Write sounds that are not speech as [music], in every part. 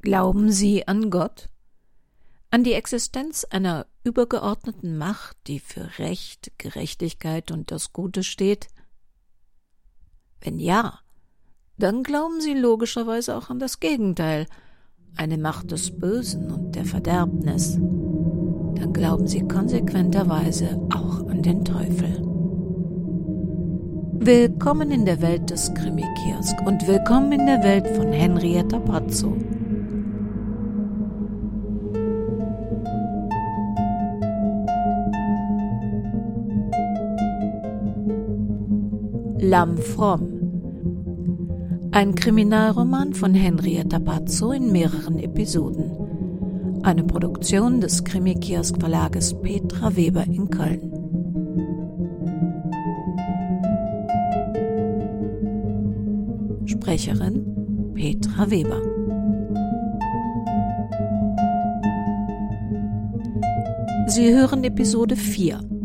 Glauben Sie an Gott? An die Existenz einer übergeordneten Macht, die für Recht, Gerechtigkeit und das Gute steht? Wenn ja, dann glauben Sie logischerweise auch an das Gegenteil, eine Macht des Bösen und der Verderbnis. Dann glauben Sie konsequenterweise auch an den Teufel. Willkommen in der Welt des Krimi-Kiosk und willkommen in der Welt von Henrietta Brazzo. Lamm Fromm. Ein Kriminalroman von Henrietta Pazzo in mehreren Episoden. Eine Produktion des Krimikiosk Verlages Petra Weber in Köln. Sprecherin Petra Weber. Sie hören Episode 4.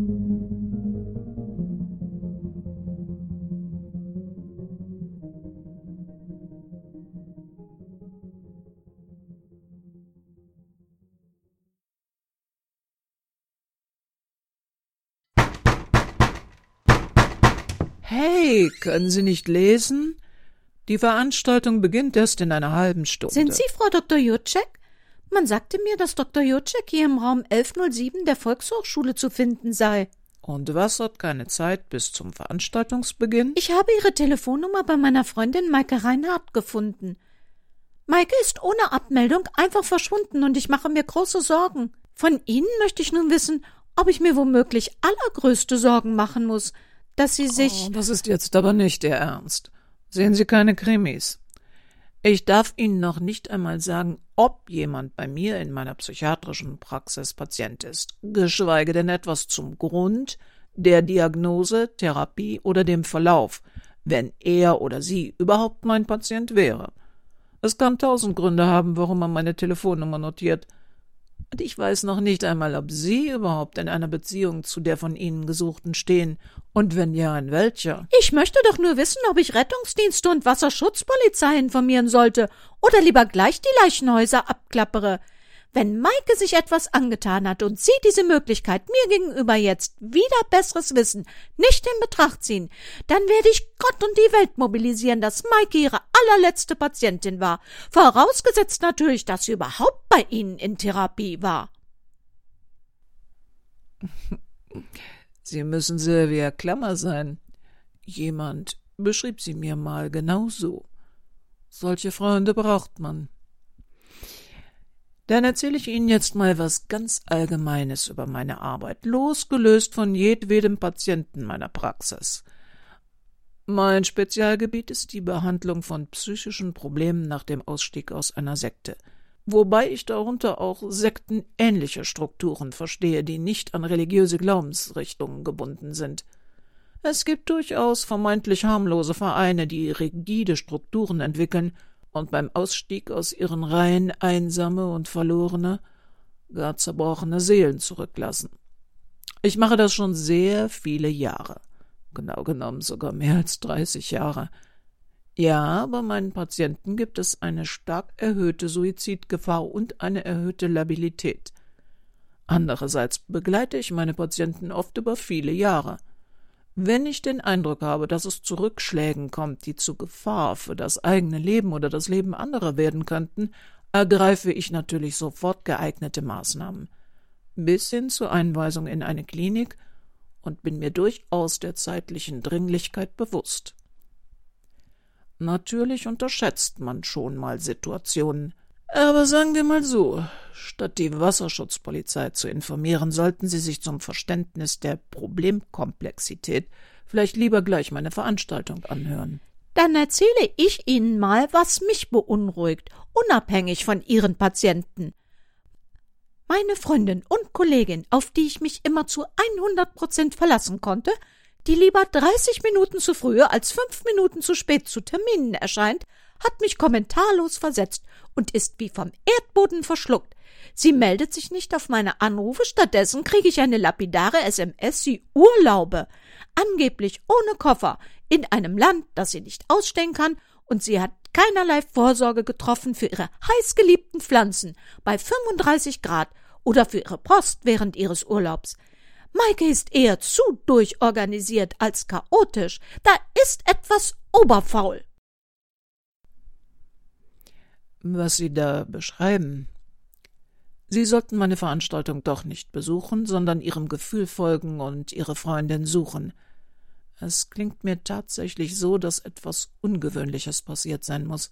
Hey, können Sie nicht lesen? Die Veranstaltung beginnt erst in einer halben Stunde. Sind Sie Frau Dr. Jutschek? Man sagte mir, dass Dr. Jutschek hier im Raum 1107 der Volkshochschule zu finden sei. Und was hat keine Zeit bis zum Veranstaltungsbeginn? Ich habe Ihre Telefonnummer bei meiner Freundin Maike Reinhardt gefunden. Maike ist ohne Abmeldung einfach verschwunden und ich mache mir große Sorgen. Von Ihnen möchte ich nun wissen, ob ich mir womöglich allergrößte Sorgen machen muss dass Sie sich. Oh, das ist jetzt aber nicht Ihr Ernst. Sehen Sie keine Krimis. Ich darf Ihnen noch nicht einmal sagen, ob jemand bei mir in meiner psychiatrischen Praxis Patient ist, geschweige denn etwas zum Grund, der Diagnose, Therapie oder dem Verlauf, wenn er oder sie überhaupt mein Patient wäre. Es kann tausend Gründe haben, warum man meine Telefonnummer notiert. Und ich weiß noch nicht einmal, ob Sie überhaupt in einer Beziehung zu der von Ihnen Gesuchten stehen, und wenn ja, in welcher? Ich möchte doch nur wissen, ob ich Rettungsdienste und Wasserschutzpolizei informieren sollte oder lieber gleich die Leichenhäuser abklappere. Wenn Maike sich etwas angetan hat und Sie diese Möglichkeit mir gegenüber jetzt wieder besseres Wissen nicht in Betracht ziehen, dann werde ich Gott und die Welt mobilisieren, dass Maike Ihre allerletzte Patientin war, vorausgesetzt natürlich, dass sie überhaupt bei Ihnen in Therapie war. [laughs] Sie müssen Sylvia Klammer sein. Jemand beschrieb sie mir mal genau so. Solche Freunde braucht man. Dann erzähle ich Ihnen jetzt mal was ganz Allgemeines über meine Arbeit, losgelöst von jedwedem Patienten meiner Praxis. Mein Spezialgebiet ist die Behandlung von psychischen Problemen nach dem Ausstieg aus einer Sekte, wobei ich darunter auch sektenähnliche Strukturen verstehe, die nicht an religiöse Glaubensrichtungen gebunden sind. Es gibt durchaus vermeintlich harmlose Vereine, die rigide Strukturen entwickeln und beim Ausstieg aus ihren Reihen einsame und verlorene, gar zerbrochene Seelen zurücklassen. Ich mache das schon sehr viele Jahre, genau genommen sogar mehr als dreißig Jahre. Ja, bei meinen Patienten gibt es eine stark erhöhte Suizidgefahr und eine erhöhte Labilität. Andererseits begleite ich meine Patienten oft über viele Jahre – wenn ich den Eindruck habe, dass es zu Rückschlägen kommt, die zu Gefahr für das eigene Leben oder das Leben anderer werden könnten, ergreife ich natürlich sofort geeignete Maßnahmen, bis hin zur Einweisung in eine Klinik und bin mir durchaus der zeitlichen Dringlichkeit bewusst. Natürlich unterschätzt man schon mal Situationen, aber sagen wir mal so, statt die Wasserschutzpolizei zu informieren, sollten Sie sich zum Verständnis der Problemkomplexität vielleicht lieber gleich meine Veranstaltung anhören. Dann erzähle ich Ihnen mal, was mich beunruhigt, unabhängig von Ihren Patienten. Meine Freundin und Kollegin, auf die ich mich immer zu 100 Prozent verlassen konnte, die lieber 30 Minuten zu früh als fünf Minuten zu spät zu Terminen erscheint, hat mich kommentarlos versetzt und ist wie vom Erdboden verschluckt. Sie meldet sich nicht auf meine Anrufe, stattdessen kriege ich eine lapidare SMS, sie urlaube. Angeblich ohne Koffer, in einem Land, das sie nicht ausstehen kann und sie hat keinerlei Vorsorge getroffen für ihre heißgeliebten Pflanzen bei 35 Grad oder für ihre Post während ihres Urlaubs. Maike ist eher zu durchorganisiert als chaotisch. Da ist etwas oberfaul. Was Sie da beschreiben. Sie sollten meine Veranstaltung doch nicht besuchen, sondern Ihrem Gefühl folgen und Ihre Freundin suchen. Es klingt mir tatsächlich so, dass etwas Ungewöhnliches passiert sein muss.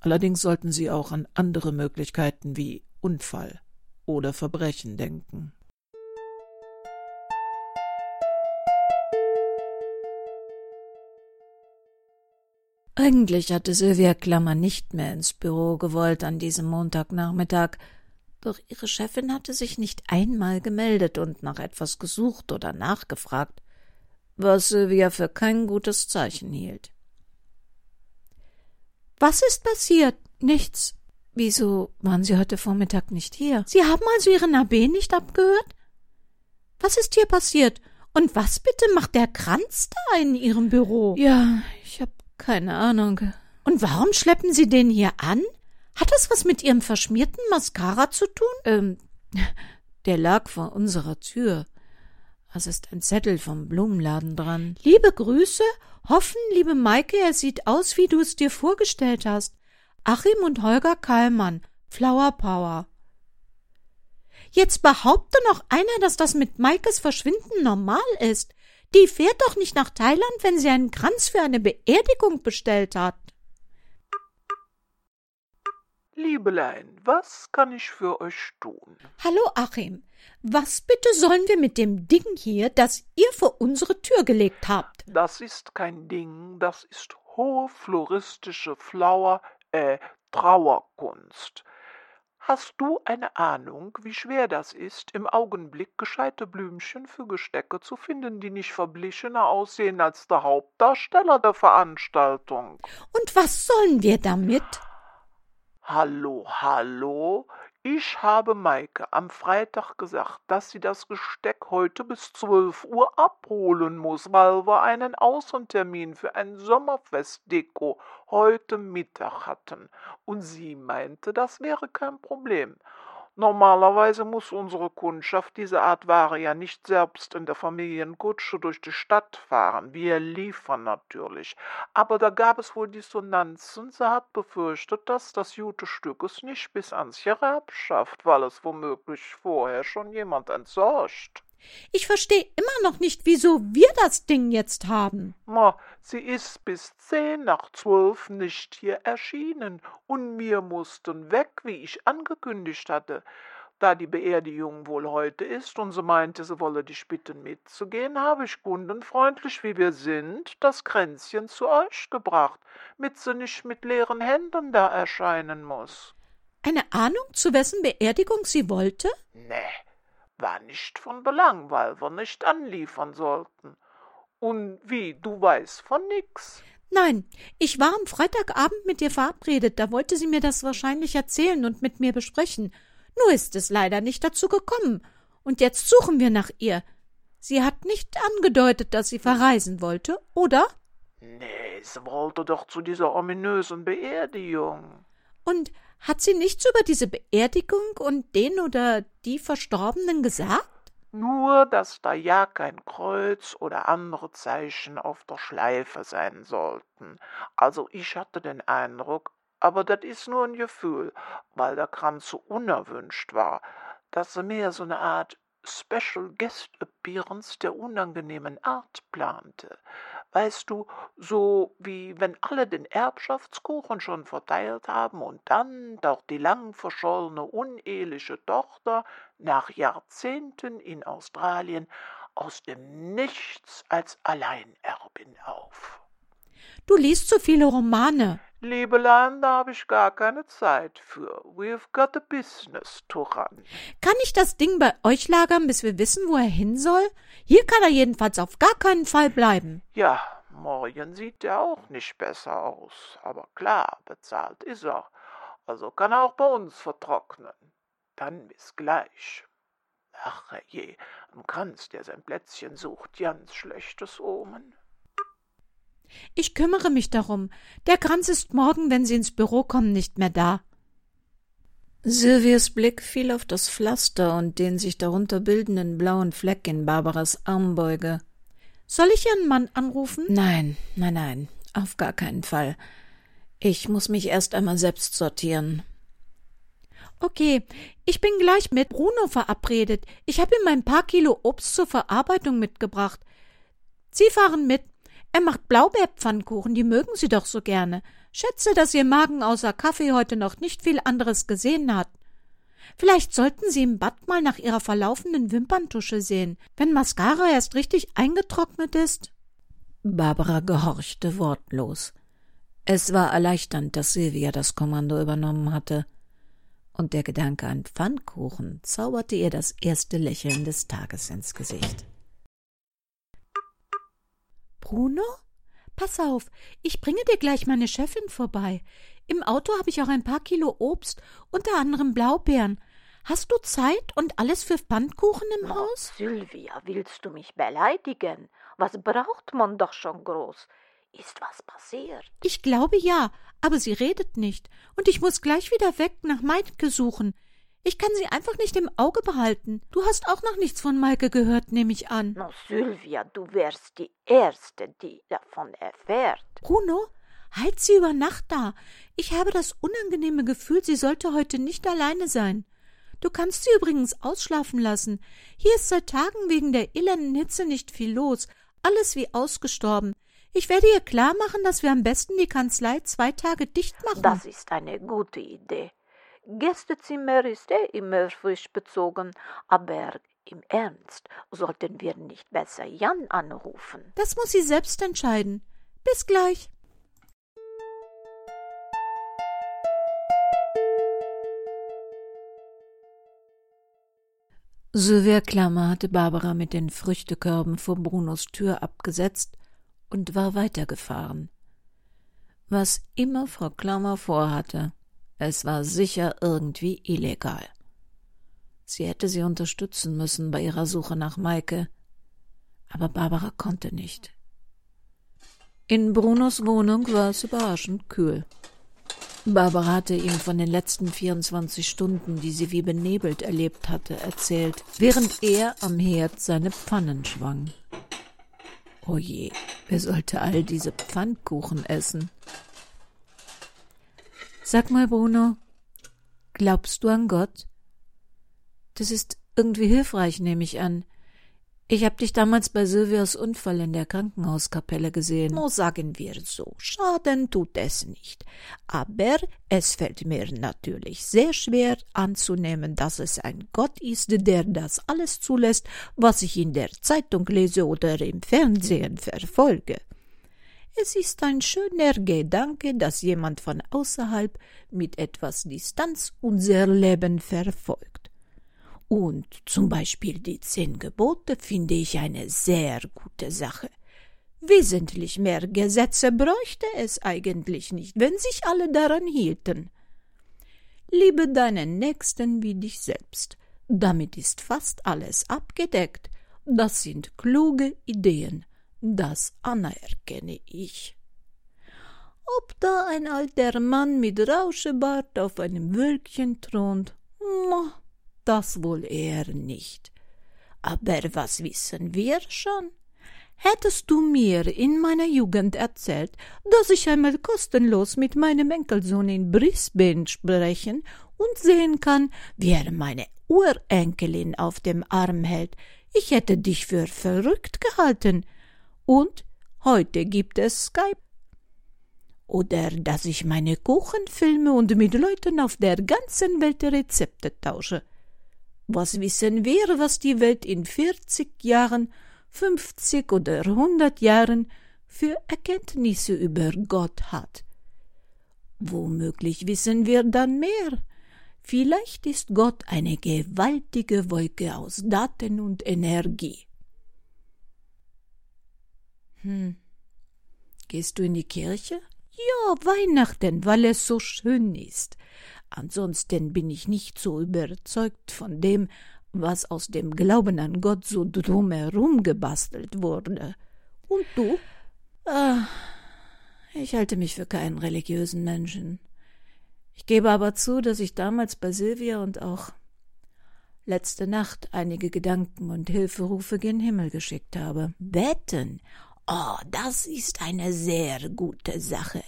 Allerdings sollten Sie auch an andere Möglichkeiten wie Unfall oder Verbrechen denken. Eigentlich hatte Sylvia Klammer nicht mehr ins Büro gewollt an diesem Montagnachmittag, doch ihre Chefin hatte sich nicht einmal gemeldet und nach etwas gesucht oder nachgefragt, was Sylvia für kein gutes Zeichen hielt. Was ist passiert? Nichts. Wieso waren Sie heute Vormittag nicht hier? Sie haben also Ihren AB nicht abgehört? Was ist hier passiert? Und was bitte macht der Kranz da in Ihrem Büro? Ja, ich hab keine Ahnung. Und warum schleppen Sie den hier an? Hat das was mit Ihrem verschmierten Mascara zu tun? Ähm, der lag vor unserer Tür. Es ist ein Zettel vom Blumenladen dran. Liebe Grüße, hoffen, liebe Maike, er sieht aus, wie du es dir vorgestellt hast. Achim und Holger Kallmann, Flower Power. Jetzt behaupte noch einer, dass das mit Maikes Verschwinden normal ist. Die fährt doch nicht nach Thailand, wenn sie einen Kranz für eine Beerdigung bestellt hat. Liebelein, was kann ich für euch tun? Hallo Achim, was bitte sollen wir mit dem Ding hier, das ihr vor unsere Tür gelegt habt? Das ist kein Ding, das ist hohe floristische Flower, äh, Trauerkunst. Hast du eine Ahnung, wie schwer das ist, im Augenblick gescheite Blümchen für Gestecke zu finden, die nicht verblichener aussehen als der Hauptdarsteller der Veranstaltung? Und was sollen wir damit? Hallo, hallo? Ich habe Maike am Freitag gesagt, dass sie das Gesteck heute bis zwölf Uhr abholen muss, weil wir einen Außentermin für ein Sommerfestdeko heute Mittag hatten. Und sie meinte, das wäre kein Problem. Normalerweise muss unsere Kundschaft diese Art Ware ja nicht selbst in der Familienkutsche durch die Stadt fahren. Wir liefern natürlich. Aber da gab es wohl Dissonanzen. Sie hat befürchtet, dass das gute Stück es nicht bis ans Grab schafft, weil es womöglich vorher schon jemand entsorgt. Ich verstehe immer noch nicht, wieso wir das Ding jetzt haben. Ma, sie ist bis zehn nach zwölf nicht hier erschienen, und wir mussten weg, wie ich angekündigt hatte. Da die Beerdigung wohl heute ist und sie meinte, sie wolle dich bitten mitzugehen, habe ich kundenfreundlich, wie wir sind, das Kränzchen zu euch gebracht, mit sie nicht mit leeren Händen da erscheinen muss. Eine Ahnung, zu wessen Beerdigung sie wollte? Nee, war nicht von Belang, weil wir nicht anliefern sollten. Und wie, du weißt von nix? Nein, ich war am Freitagabend mit ihr verabredet, da wollte sie mir das wahrscheinlich erzählen und mit mir besprechen. Nur ist es leider nicht dazu gekommen, und jetzt suchen wir nach ihr. Sie hat nicht angedeutet, dass sie verreisen wollte, oder? Nee, sie wollte doch zu dieser ominösen Beerdigung. Und hat sie nichts über diese Beerdigung und den oder die Verstorbenen gesagt? Nur, dass da ja kein Kreuz oder andere Zeichen auf der Schleife sein sollten. Also ich hatte den Eindruck, aber das ist nur ein Gefühl, weil der Kranz so unerwünscht war, dass sie mehr so eine Art Special Guest Appearance der unangenehmen Art plante. Weißt du, so wie wenn alle den Erbschaftskuchen schon verteilt haben und dann doch die lang verschollene uneheliche Tochter nach Jahrzehnten in Australien aus dem Nichts als Alleinerbin auf. Du liest so viele Romane. Liebelein, da habe ich gar keine Zeit für. We've got a business to run. Kann ich das Ding bei euch lagern, bis wir wissen, wo er hin soll? Hier kann er jedenfalls auf gar keinen Fall bleiben. Ja, morgen sieht er auch nicht besser aus. Aber klar, bezahlt ist er. Also kann er auch bei uns vertrocknen. Dann bis gleich. Ach je, ein Kranz, der sein Plätzchen sucht, ganz schlechtes Omen. Ich kümmere mich darum. Der Kranz ist morgen, wenn Sie ins Büro kommen, nicht mehr da. Silvias Blick fiel auf das Pflaster und den sich darunter bildenden blauen Fleck in Barbaras Armbeuge. Soll ich Ihren Mann anrufen? Nein, nein, nein, auf gar keinen Fall. Ich muss mich erst einmal selbst sortieren. Okay, ich bin gleich mit Bruno verabredet. Ich habe ihm ein paar Kilo Obst zur Verarbeitung mitgebracht. Sie fahren mit. Er macht Blaubeerpfannkuchen, die mögen Sie doch so gerne. Schätze, dass Ihr Magen außer Kaffee heute noch nicht viel anderes gesehen hat. Vielleicht sollten Sie im Bad mal nach Ihrer verlaufenden Wimperntusche sehen, wenn Mascara erst richtig eingetrocknet ist. Barbara gehorchte wortlos. Es war erleichternd, dass Silvia das Kommando übernommen hatte. Und der Gedanke an Pfannkuchen zauberte ihr das erste Lächeln des Tages ins Gesicht. Bruno? Pass auf, ich bringe dir gleich meine Chefin vorbei. Im Auto habe ich auch ein paar Kilo Obst, unter anderem Blaubeeren. Hast du Zeit und alles für Pfannkuchen im oh, Haus? Sylvia, willst du mich beleidigen? Was braucht man doch schon groß? Ist was passiert? Ich glaube ja, aber sie redet nicht, und ich muss gleich wieder weg nach Maike suchen. Ich kann sie einfach nicht im Auge behalten. Du hast auch noch nichts von Maike gehört, nehme ich an. No, Sylvia, du wärst die Erste, die davon erfährt. Bruno, halt sie über Nacht da. Ich habe das unangenehme Gefühl, sie sollte heute nicht alleine sein. Du kannst sie übrigens ausschlafen lassen. Hier ist seit Tagen wegen der elenden Hitze nicht viel los. Alles wie ausgestorben. Ich werde ihr klar machen, dass wir am besten die Kanzlei zwei Tage dicht machen. Das ist eine gute Idee. Gästezimmer ist eh immer frisch bezogen, aber im Ernst, sollten wir nicht besser Jan anrufen? Das muss sie selbst entscheiden. Bis gleich. Klammer hatte Barbara mit den Früchtekörben vor Brunos Tür abgesetzt und war weitergefahren. Was immer Frau Klammer vorhatte, es war sicher irgendwie illegal. Sie hätte sie unterstützen müssen bei ihrer Suche nach Maike, aber Barbara konnte nicht. In Brunos Wohnung war es überraschend kühl. Barbara hatte ihm von den letzten 24 Stunden, die sie wie benebelt erlebt hatte, erzählt, während er am Herd seine Pfannen schwang. Oh je, wer sollte all diese Pfannkuchen essen? Sag mal, Bruno, glaubst du an Gott? Das ist irgendwie hilfreich, nehme ich an. Ich hab dich damals bei Silvias Unfall in der Krankenhauskapelle gesehen. No, sagen wir so, Schaden tut es nicht. Aber es fällt mir natürlich sehr schwer anzunehmen, dass es ein Gott ist, der das alles zulässt, was ich in der Zeitung lese oder im Fernsehen verfolge. Es ist ein schöner Gedanke, dass jemand von außerhalb mit etwas Distanz unser Leben verfolgt. Und zum Beispiel die zehn Gebote finde ich eine sehr gute Sache. Wesentlich mehr Gesetze bräuchte es eigentlich nicht, wenn sich alle daran hielten. Liebe deinen Nächsten wie dich selbst. Damit ist fast alles abgedeckt. Das sind kluge Ideen. Das anerkenne ich. Ob da ein alter Mann mit Rauschebart auf einem Wölkchen thront, das wohl eher nicht. Aber was wissen wir schon? Hättest du mir in meiner Jugend erzählt, dass ich einmal kostenlos mit meinem Enkelsohn in Brisbane sprechen und sehen kann, wie er meine Urenkelin auf dem Arm hält, ich hätte dich für verrückt gehalten. Und heute gibt es Skype. Oder dass ich meine Kuchen filme und mit Leuten auf der ganzen Welt Rezepte tausche. Was wissen wir, was die Welt in 40 Jahren, 50 oder 100 Jahren für Erkenntnisse über Gott hat? Womöglich wissen wir dann mehr. Vielleicht ist Gott eine gewaltige Wolke aus Daten und Energie. Hm. Gehst du in die Kirche? Ja, Weihnachten, weil es so schön ist. Ansonsten bin ich nicht so überzeugt von dem, was aus dem Glauben an Gott so drumherum gebastelt wurde. Und du? Ah, Ich halte mich für keinen religiösen Menschen. Ich gebe aber zu, dass ich damals bei Silvia und auch letzte Nacht einige Gedanken und Hilferufe gen Himmel geschickt habe. Betten? Oh, das ist eine sehr gute Sache.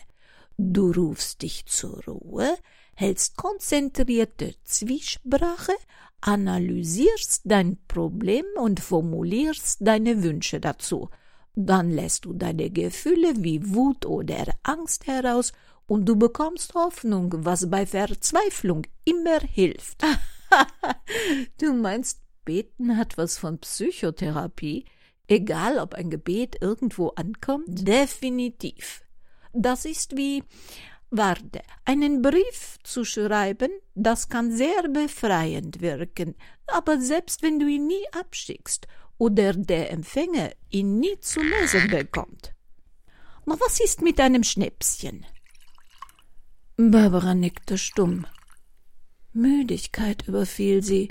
Du rufst dich zur Ruhe, hältst konzentrierte Zwiesprache, analysierst dein Problem und formulierst deine Wünsche dazu. Dann lässt du deine Gefühle wie Wut oder Angst heraus und du bekommst Hoffnung, was bei Verzweiflung immer hilft. [laughs] du meinst, Beten hat was von Psychotherapie? Egal, ob ein Gebet irgendwo ankommt? Definitiv. Das ist wie, warte, einen Brief zu schreiben, das kann sehr befreiend wirken, aber selbst wenn du ihn nie abschickst oder der Empfänger ihn nie zu lesen bekommt. Na, was ist mit einem Schnäpschen? Barbara nickte stumm. Müdigkeit überfiel sie.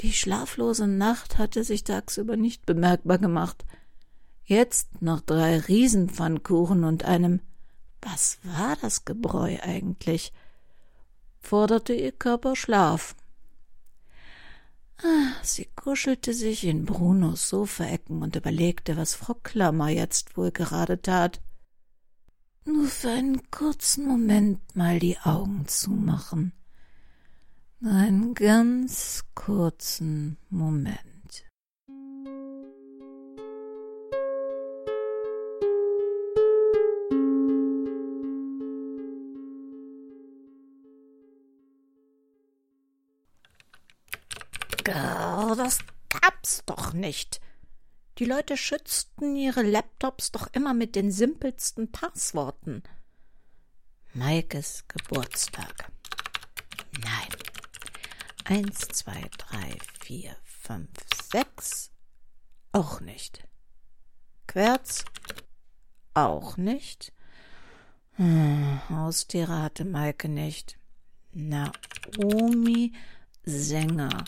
Die schlaflose Nacht hatte sich tagsüber nicht bemerkbar gemacht. Jetzt, nach drei Riesenpfannkuchen und einem Was war das Gebräu eigentlich? forderte ihr Körper Schlaf. Ah, sie kuschelte sich in Brunos Sofaecken und überlegte, was Frau Klammer jetzt wohl gerade tat. Nur für einen kurzen Moment mal die Augen zumachen. Einen ganz kurzen Moment. Das gab's doch nicht. Die Leute schützten ihre Laptops doch immer mit den simpelsten Passworten. Maikes Geburtstag. Nein. Eins, zwei, drei, vier, fünf, sechs. Auch nicht. Querz. Auch nicht. Hm, Haustiere hatte Maike nicht. Naomi Sänger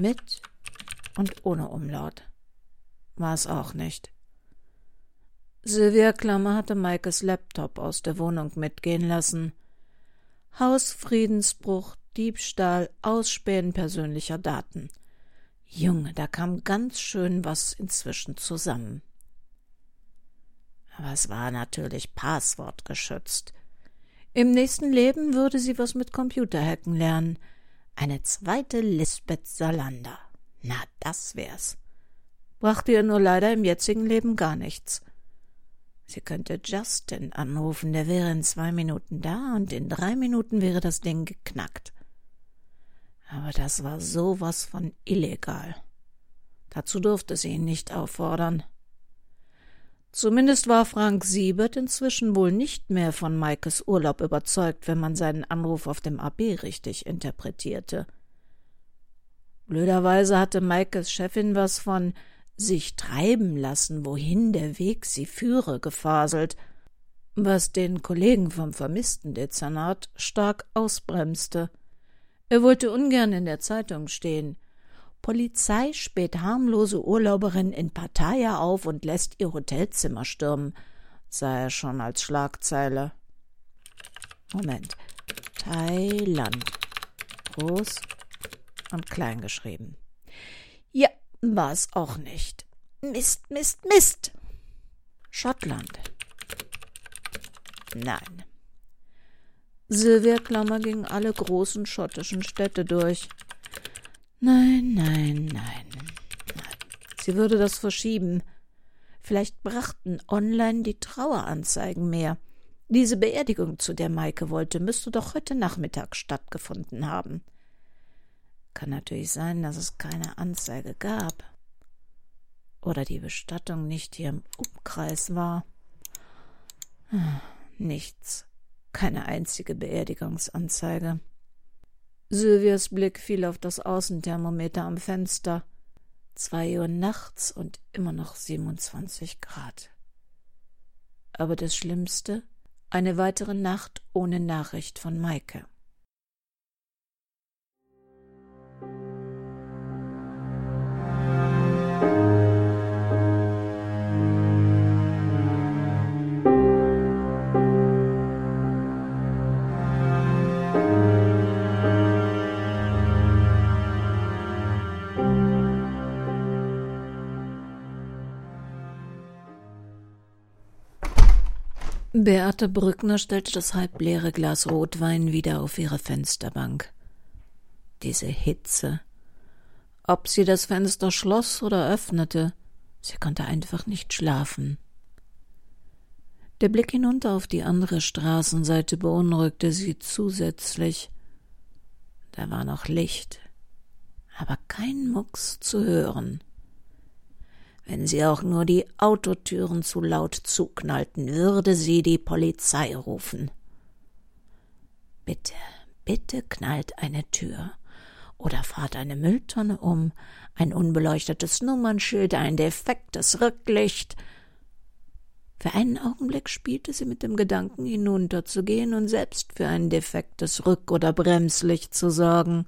mit und ohne Umlaut. War es auch nicht. Sylvia Klammer hatte Maikes Laptop aus der Wohnung mitgehen lassen. Hausfriedensbruch, Diebstahl, Ausspähen persönlicher Daten. Junge, da kam ganz schön was inzwischen zusammen. Aber es war natürlich passwortgeschützt. Im nächsten Leben würde sie was mit Computerhacken lernen – eine zweite Lisbeth Salander. Na, das wär's. Brachte ihr nur leider im jetzigen Leben gar nichts. Sie könnte Justin anrufen, der wäre in zwei Minuten da und in drei Minuten wäre das Ding geknackt. Aber das war sowas von illegal. Dazu durfte sie ihn nicht auffordern. Zumindest war Frank Siebert inzwischen wohl nicht mehr von Maikes Urlaub überzeugt, wenn man seinen Anruf auf dem AB richtig interpretierte. Blöderweise hatte Maikes Chefin was von sich treiben lassen, wohin der Weg sie führe, gefaselt, was den Kollegen vom Vermisstendezernat stark ausbremste. Er wollte ungern in der Zeitung stehen, Polizei späht harmlose Urlauberin in Pattaya auf und lässt ihr Hotelzimmer stürmen, sah er schon als Schlagzeile. Moment. Thailand. Groß und klein geschrieben. Ja, war es auch nicht. Mist, Mist, Mist. Schottland. Nein. Sylvia Klammer ging alle großen schottischen Städte durch. Nein, nein, nein, nein. Sie würde das verschieben. Vielleicht brachten online die Traueranzeigen mehr. Diese Beerdigung, zu der Maike wollte, müsste doch heute Nachmittag stattgefunden haben. Kann natürlich sein, dass es keine Anzeige gab. Oder die Bestattung nicht hier im Umkreis war. Nichts. Keine einzige Beerdigungsanzeige. Sylvias Blick fiel auf das Außenthermometer am Fenster. Zwei Uhr nachts und immer noch 27 Grad. Aber das Schlimmste, eine weitere Nacht ohne Nachricht von Maike. Beate Brückner stellte das halbleere Glas Rotwein wieder auf ihre Fensterbank. Diese Hitze. Ob sie das Fenster schloss oder öffnete, sie konnte einfach nicht schlafen. Der Blick hinunter auf die andere Straßenseite beunruhigte sie zusätzlich. Da war noch Licht, aber kein Mucks zu hören. Wenn sie auch nur die Autotüren zu laut zuknallten, würde sie die Polizei rufen. Bitte, bitte knallt eine Tür oder fahrt eine Mülltonne um, ein unbeleuchtetes Nummernschild, ein defektes Rücklicht. Für einen Augenblick spielte sie mit dem Gedanken, hinunterzugehen und selbst für ein defektes Rück- oder Bremslicht zu sorgen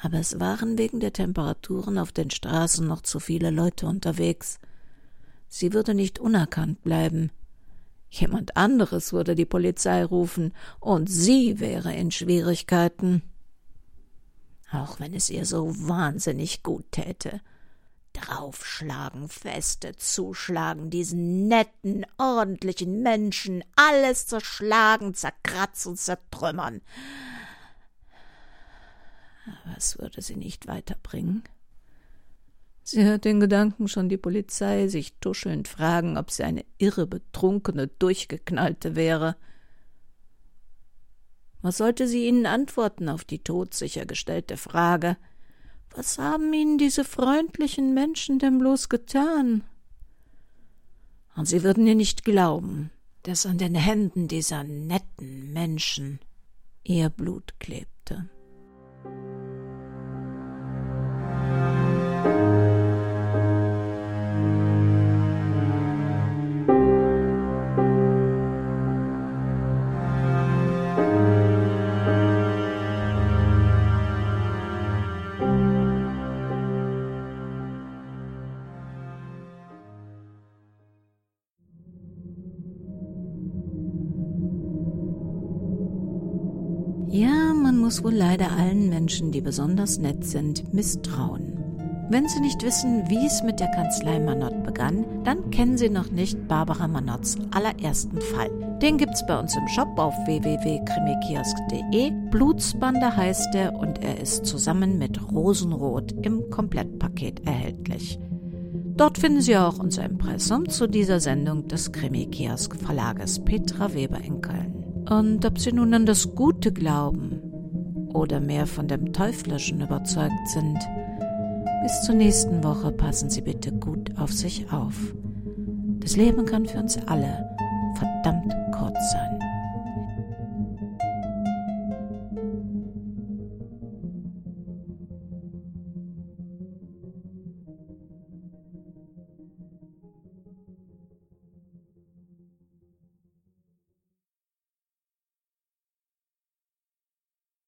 aber es waren wegen der Temperaturen auf den Straßen noch zu viele Leute unterwegs. Sie würde nicht unerkannt bleiben. Jemand anderes würde die Polizei rufen, und sie wäre in Schwierigkeiten. Auch wenn es ihr so wahnsinnig gut täte. Draufschlagen, Feste zuschlagen, diesen netten, ordentlichen Menschen alles zerschlagen, zerkratzen, zertrümmern. Aber es würde sie nicht weiterbringen. Sie hört den Gedanken schon die Polizei sich tuschelnd fragen, ob sie eine irre, betrunkene, durchgeknallte wäre. Was sollte sie ihnen antworten auf die todsicher gestellte Frage? Was haben ihnen diese freundlichen Menschen denn bloß getan? Und sie würden ihr nicht glauben, dass an den Händen dieser netten Menschen ihr Blut klebte. Muss wohl leider allen Menschen, die besonders nett sind, misstrauen. Wenn Sie nicht wissen, wie es mit der Kanzlei Manott begann, dann kennen Sie noch nicht Barbara Manotts allerersten Fall. Den gibt's bei uns im Shop auf www.krimikiosk.de. Blutsbande heißt er und er ist zusammen mit Rosenrot im Komplettpaket erhältlich. Dort finden Sie auch unser Impressum zu dieser Sendung des Krimi-Kiosk Verlages Petra Weber in Köln. Und ob Sie nun an das Gute glauben oder mehr von dem Teuflischen überzeugt sind, bis zur nächsten Woche passen Sie bitte gut auf sich auf. Das Leben kann für uns alle verdammt kurz sein.